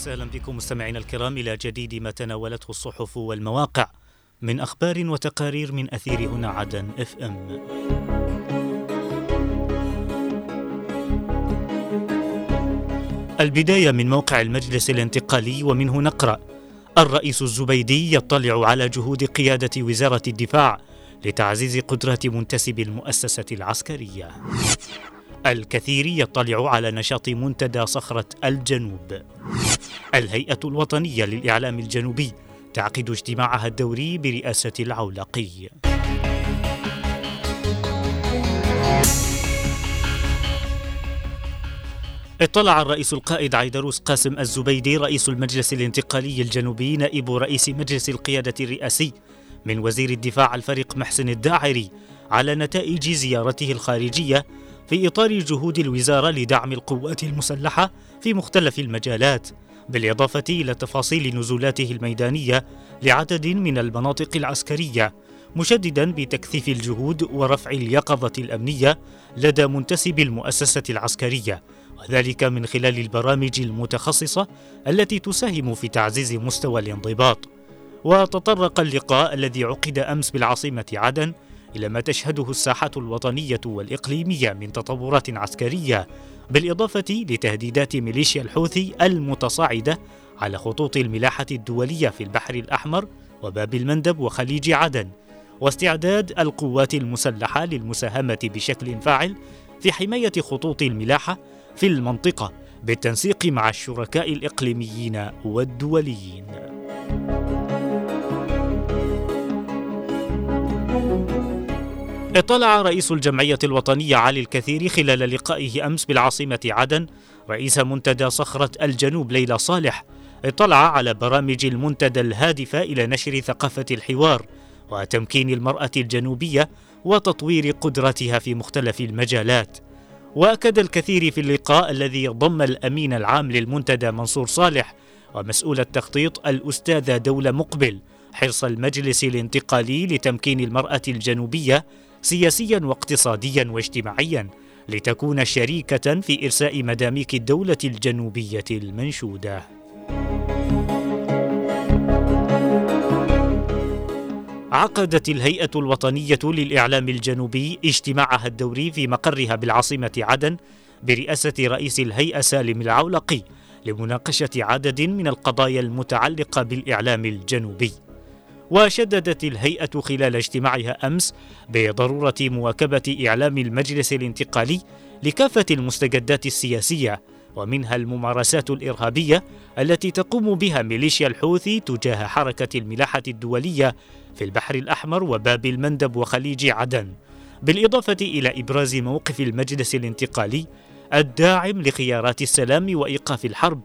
وسهلا بكم مستمعينا الكرام إلى جديد ما تناولته الصحف والمواقع من أخبار وتقارير من أثير هنا عدن إف إم. البداية من موقع المجلس الانتقالي ومنه نقرأ الرئيس الزبيدي يطلع على جهود قيادة وزارة الدفاع لتعزيز قدرات منتسب المؤسسة العسكرية. الكثير يطلع على نشاط منتدى صخرة الجنوب. الهيئة الوطنية للإعلام الجنوبي تعقد اجتماعها الدوري برئاسة العولقي. اطلع الرئيس القائد عيدروس قاسم الزبيدي رئيس المجلس الانتقالي الجنوبي نائب رئيس مجلس القيادة الرئاسي من وزير الدفاع الفريق محسن الداعري على نتائج زيارته الخارجية في إطار جهود الوزارة لدعم القوات المسلحة في مختلف المجالات بالإضافة إلى تفاصيل نزولاته الميدانية لعدد من المناطق العسكرية مشددا بتكثيف الجهود ورفع اليقظة الأمنية لدى منتسب المؤسسة العسكرية وذلك من خلال البرامج المتخصصة التي تساهم في تعزيز مستوى الانضباط. وتطرق اللقاء الذي عقد أمس بالعاصمة عدن إلى ما تشهده الساحة الوطنية والإقليمية من تطورات عسكرية بالإضافة لتهديدات ميليشيا الحوثي المتصاعدة على خطوط الملاحة الدولية في البحر الأحمر وباب المندب وخليج عدن واستعداد القوات المسلحة للمساهمة بشكل فاعل في حماية خطوط الملاحة في المنطقة بالتنسيق مع الشركاء الإقليميين والدوليين. اطلع رئيس الجمعية الوطنية علي الكثير خلال لقائه أمس بالعاصمة عدن. رئيس منتدى صخرة الجنوب ليلى صالح اطلع على برامج المنتدى الهادفة إلى نشر ثقافة الحوار وتمكين المرأة الجنوبية وتطوير قدرتها في مختلف المجالات. وأكد الكثير في اللقاء الذي ضم الأمين العام للمنتدى منصور صالح ومسؤول التخطيط الاستاذه دولة مقبل حرص المجلس الانتقالي لتمكين المرأة الجنوبية سياسيا واقتصاديا واجتماعيا لتكون شريكة في إرساء مداميك الدولة الجنوبية المنشودة عقدت الهيئة الوطنية للإعلام الجنوبي اجتماعها الدوري في مقرها بالعاصمة عدن برئاسة رئيس الهيئة سالم العولقي لمناقشة عدد من القضايا المتعلقة بالإعلام الجنوبي. وشددت الهيئة خلال اجتماعها أمس بضرورة مواكبة إعلام المجلس الانتقالي لكافة المستجدات السياسية ومنها الممارسات الإرهابية التي تقوم بها ميليشيا الحوثي تجاه حركة الملاحة الدولية في البحر الأحمر وباب المندب وخليج عدن. بالإضافة إلى إبراز موقف المجلس الانتقالي الداعم لخيارات السلام وإيقاف الحرب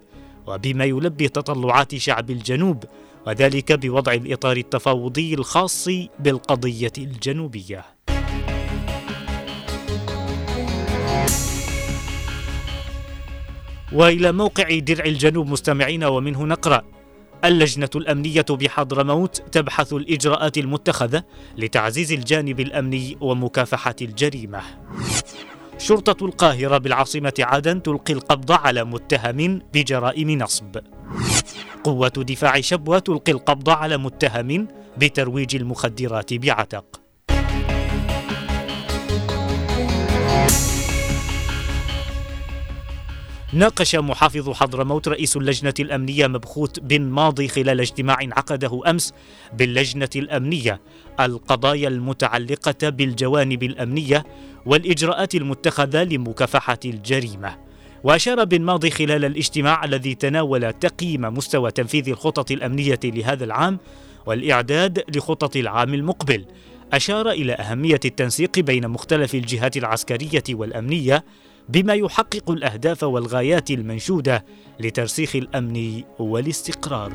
وبما يلبي تطلعات شعب الجنوب وذلك بوضع الإطار التفاوضي الخاص بالقضية الجنوبية وإلى موقع درع الجنوب مستمعين ومنه نقرأ اللجنة الأمنية بحضرموت تبحث الإجراءات المتخذة لتعزيز الجانب الأمني ومكافحة الجريمة. شرطة القاهرة بالعاصمة عدن تلقي القبض على متهم بجرائم نصب. قوة دفاع شبوة تلقي القبض على متهم بترويج المخدرات بعتق. ناقش محافظ حضرموت رئيس اللجنة الأمنية مبخوت بن ماضي خلال اجتماع عقده أمس باللجنة الأمنية القضايا المتعلقة بالجوانب الأمنية والإجراءات المتخذة لمكافحة الجريمة. وأشار بن ماضي خلال الاجتماع الذي تناول تقييم مستوى تنفيذ الخطط الأمنية لهذا العام والإعداد لخطط العام المقبل. أشار إلى أهمية التنسيق بين مختلف الجهات العسكرية والأمنية بما يحقق الأهداف والغايات المنشودة لترسيخ الأمن والاستقرار.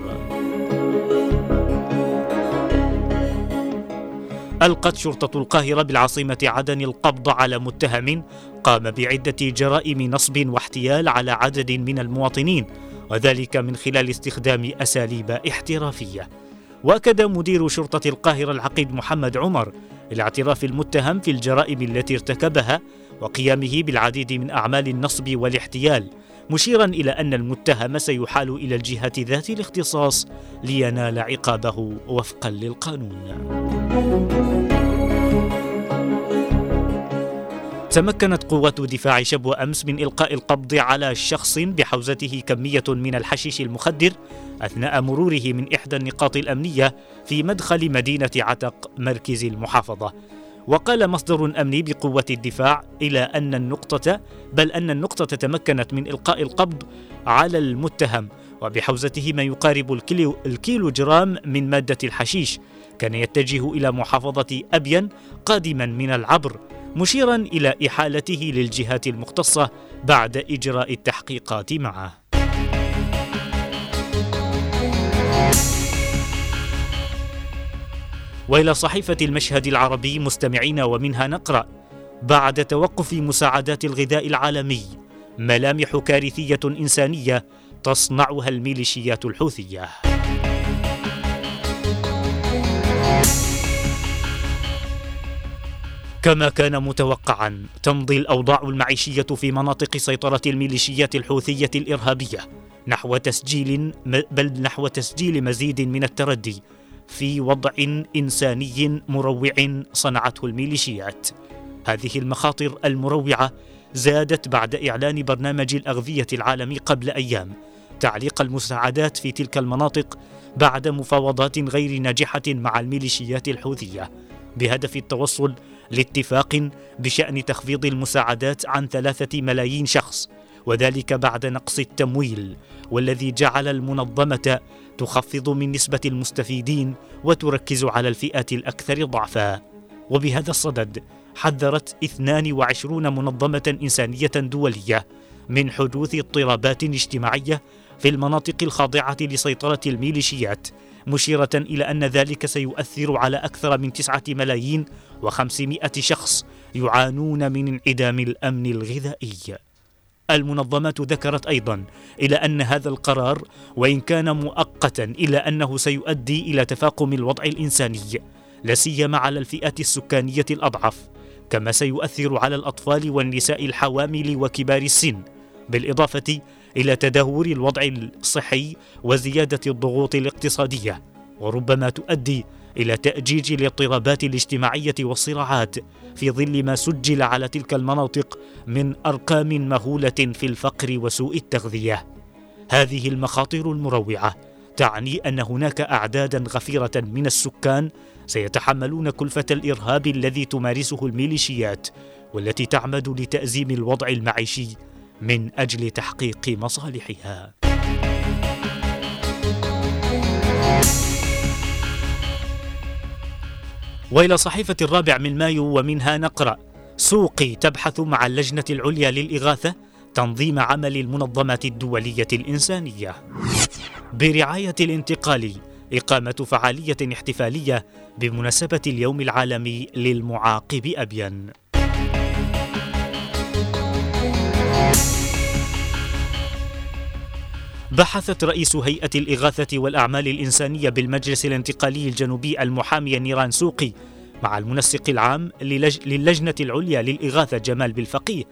ألقت شرطة القاهرة بالعاصمة عدن القبض على متهم قام بعدة جرائم نصب واحتيال على عدد من المواطنين وذلك من خلال استخدام أساليب احترافية. وأكد مدير شرطة القاهرة العقيد محمد عمر الاعتراف المتهم في الجرائم التي ارتكبها وقيامه بالعديد من أعمال النصب والاحتيال مشيرا إلى أن المتهم سيحال إلى الجهة ذات الاختصاص لينال عقابه وفقا للقانون. تمكنت قوات دفاع شبوة أمس من إلقاء القبض على شخص بحوزته كمية من الحشيش المخدر أثناء مروره من إحدى النقاط الأمنية في مدخل مدينة عتق مركز المحافظة. وقال مصدر أمني بقوة الدفاع إلى أن النقطة بل أن النقطة تمكنت من إلقاء القبض على المتهم وبحوزته ما يقارب الكيلو, الكيلو جرام من مادة الحشيش كان يتجه إلى محافظة أبين قادما من العبر. مشيرا إلى إحالته للجهات المختصة بعد إجراء التحقيقات معه. وإلى صحيفة المشهد العربي مستمعين ومنها نقرأ بعد توقف مساعدات الغذاء العالمي ملامح كارثية إنسانية تصنعها الميليشيات الحوثية. كما كان متوقعا تمضي الأوضاع المعيشية في مناطق سيطرة الميليشيات الحوثية الإرهابية نحو تسجيل بل نحو تسجيل مزيد من التردي في وضع إنساني مروع صنعته الميليشيات. هذه المخاطر المروعة زادت بعد إعلان برنامج الأغذية العالمي قبل أيام تعليق المساعدات في تلك المناطق بعد مفاوضات غير ناجحة مع الميليشيات الحوثية. بهدف التوصل لاتفاق بشأن تخفيض المساعدات عن ثلاثة ملايين شخص وذلك بعد نقص التمويل والذي جعل المنظمة تخفض من نسبة المستفيدين وتركز على الفئات الأكثر ضعفا. وبهذا الصدد حذرت 22 منظمة إنسانية دولية من حدوث اضطرابات اجتماعية في المناطق الخاضعة لسيطرة الميليشيات مشيرة إلى أن ذلك سيؤثر على أكثر من تسعة ملايين وخمسمائة شخص يعانون من انعدام الأمن الغذائي. المنظمات ذكرت أيضا إلى أن هذا القرار وإن كان مؤقتا إلا أنه سيؤدي إلى تفاقم الوضع الإنساني لا سيما على الفئات السكانية الأضعف. كما سيؤثر على الأطفال والنساء الحوامل وكبار السن بالإضافة إلى تدهور الوضع الصحي وزيادة الضغوط الاقتصادية وربما تؤدي إلى تأجيج الاضطرابات الاجتماعية والصراعات في ظل ما سجل على تلك المناطق من أرقام مهولة في الفقر وسوء التغذية. هذه المخاطر المروعة تعني أن هناك أعدادا غفيرة من السكان سيتحملون كلفة الإرهاب الذي تمارسه الميليشيات والتي تعمد لتأزيم الوضع المعيشي من أجل تحقيق مصالحها. وإلى صحيفة الرابع من مايو ومنها نقرأ سوقي تبحث مع اللجنة العليا للإغاثة تنظيم عمل المنظمات الدولية الإنسانية. برعاية الانتقالي إقامة فعالية احتفالية بمناسبة اليوم العالمي للمعاقب ابين بحثت رئيس هيئة الإغاثة والأعمال الإنسانية بالمجلس الانتقالي الجنوبي المحامي نيران سوقي مع المنسق العام للج... للجنة العليا للإغاثة جمال بالفقيه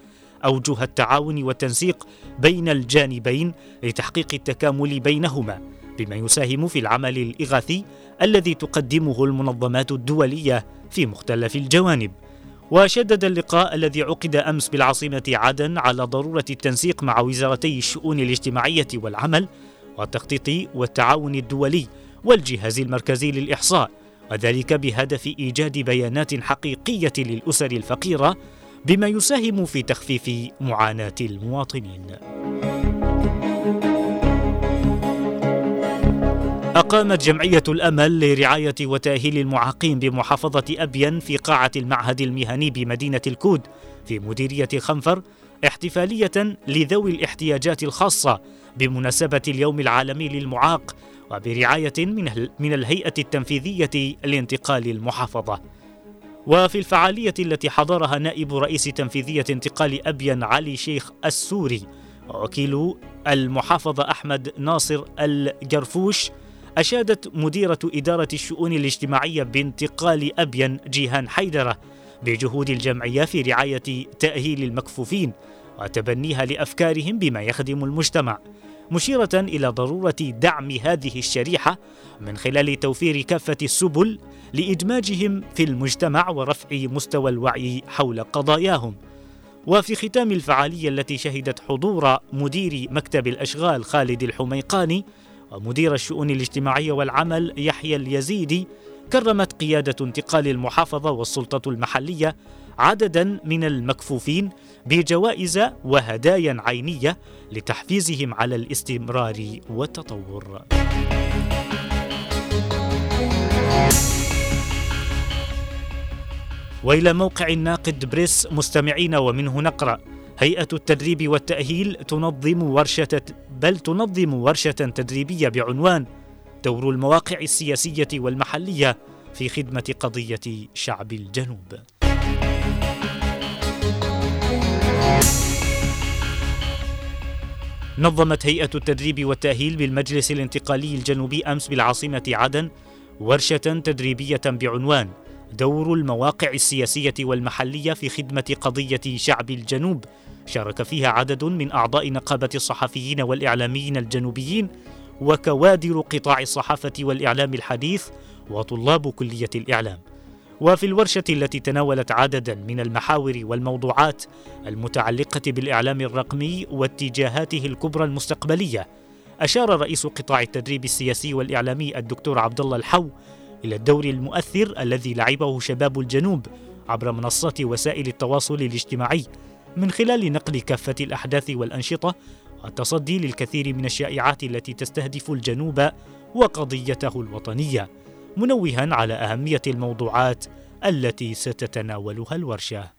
أوجه التعاون والتنسيق بين الجانبين لتحقيق التكامل بينهما. بما يساهم في العمل الإغاثي الذي تقدمه المنظمات الدولية في مختلف الجوانب. وشدد اللقاء الذي عقد أمس بالعاصمة عدن على ضرورة التنسيق مع وزارتي الشؤون الاجتماعية والعمل والتخطيط والتعاون الدولي والجهاز المركزي للإحصاء وذلك بهدف إيجاد بيانات حقيقية للأسر الفقيرة بما يساهم في تخفيف معاناة المواطنين. أقامت جمعية الأمل لرعاية وتأهيل المعاقين بمحافظة أبين في قاعة المعهد المهني بمدينة الكود في مديرية خنفر احتفالية لذوي الاحتياجات الخاصة بمناسبة اليوم العالمي للمعاق وبرعاية من الهيئة التنفيذية لانتقال المحافظة. وفي الفعالية التي حضرها نائب رئيس تنفيذية انتقال أبين علي شيخ السوري ووكيل المحافظة أحمد ناصر الجرفوش أشادت مديرة إدارة الشؤون الاجتماعية بانتقال أبين جيهان حيدرة بجهود الجمعية في رعاية تأهيل المكفوفين وتبنيها لأفكارهم بما يخدم المجتمع مشيرة إلى ضرورة دعم هذه الشريحة من خلال توفير كافة السبل لإدماجهم في المجتمع ورفع مستوى الوعي حول قضاياهم. وفي ختام الفعالية التي شهدت حضور مدير مكتب الأشغال خالد الحميقاني ومدير الشؤون الاجتماعية والعمل يحيى اليزيدي كرمت قيادة انتقال المحافظة والسلطة المحلية عددا من المكفوفين بجوائز وهدايا عينية لتحفيزهم على الاستمرار والتطور. وإلى موقع الناقد بريس مستمعين ومنه نقرأ هيئة التدريب والتأهيل تنظم ورشة بل تنظم ورشة تدريبية بعنوان دور المواقع السياسية والمحلية في خدمة قضية شعب الجنوب. نظمت هيئة التدريب والتأهيل بالمجلس الانتقالي الجنوبي أمس بالعاصمة عدن ورشة تدريبية بعنوان دور المواقع السياسية والمحلية في خدمة قضية شعب الجنوب. شارك فيها عدد من أعضاء نقابة الصحفيين والإعلاميين الجنوبيين وكوادر قطاع الصحافة والإعلام الحديث وطلاب كلية الإعلام. وفي الورشة التي تناولت عددا من المحاور والموضوعات المتعلقة بالإعلام الرقمي واتجاهاته الكبرى المستقبلية أشار رئيس قطاع التدريب السياسي والإعلامي الدكتور عبد الله الحو إلى الدور المؤثر الذي لعبه شباب الجنوب عبر منصات وسائل التواصل الاجتماعي من خلال نقل كافة الأحداث والأنشطة والتصدي للكثير من الشائعات التي تستهدف الجنوب وقضيته الوطنية منوها على أهمية الموضوعات التي ستتناولها الورشة.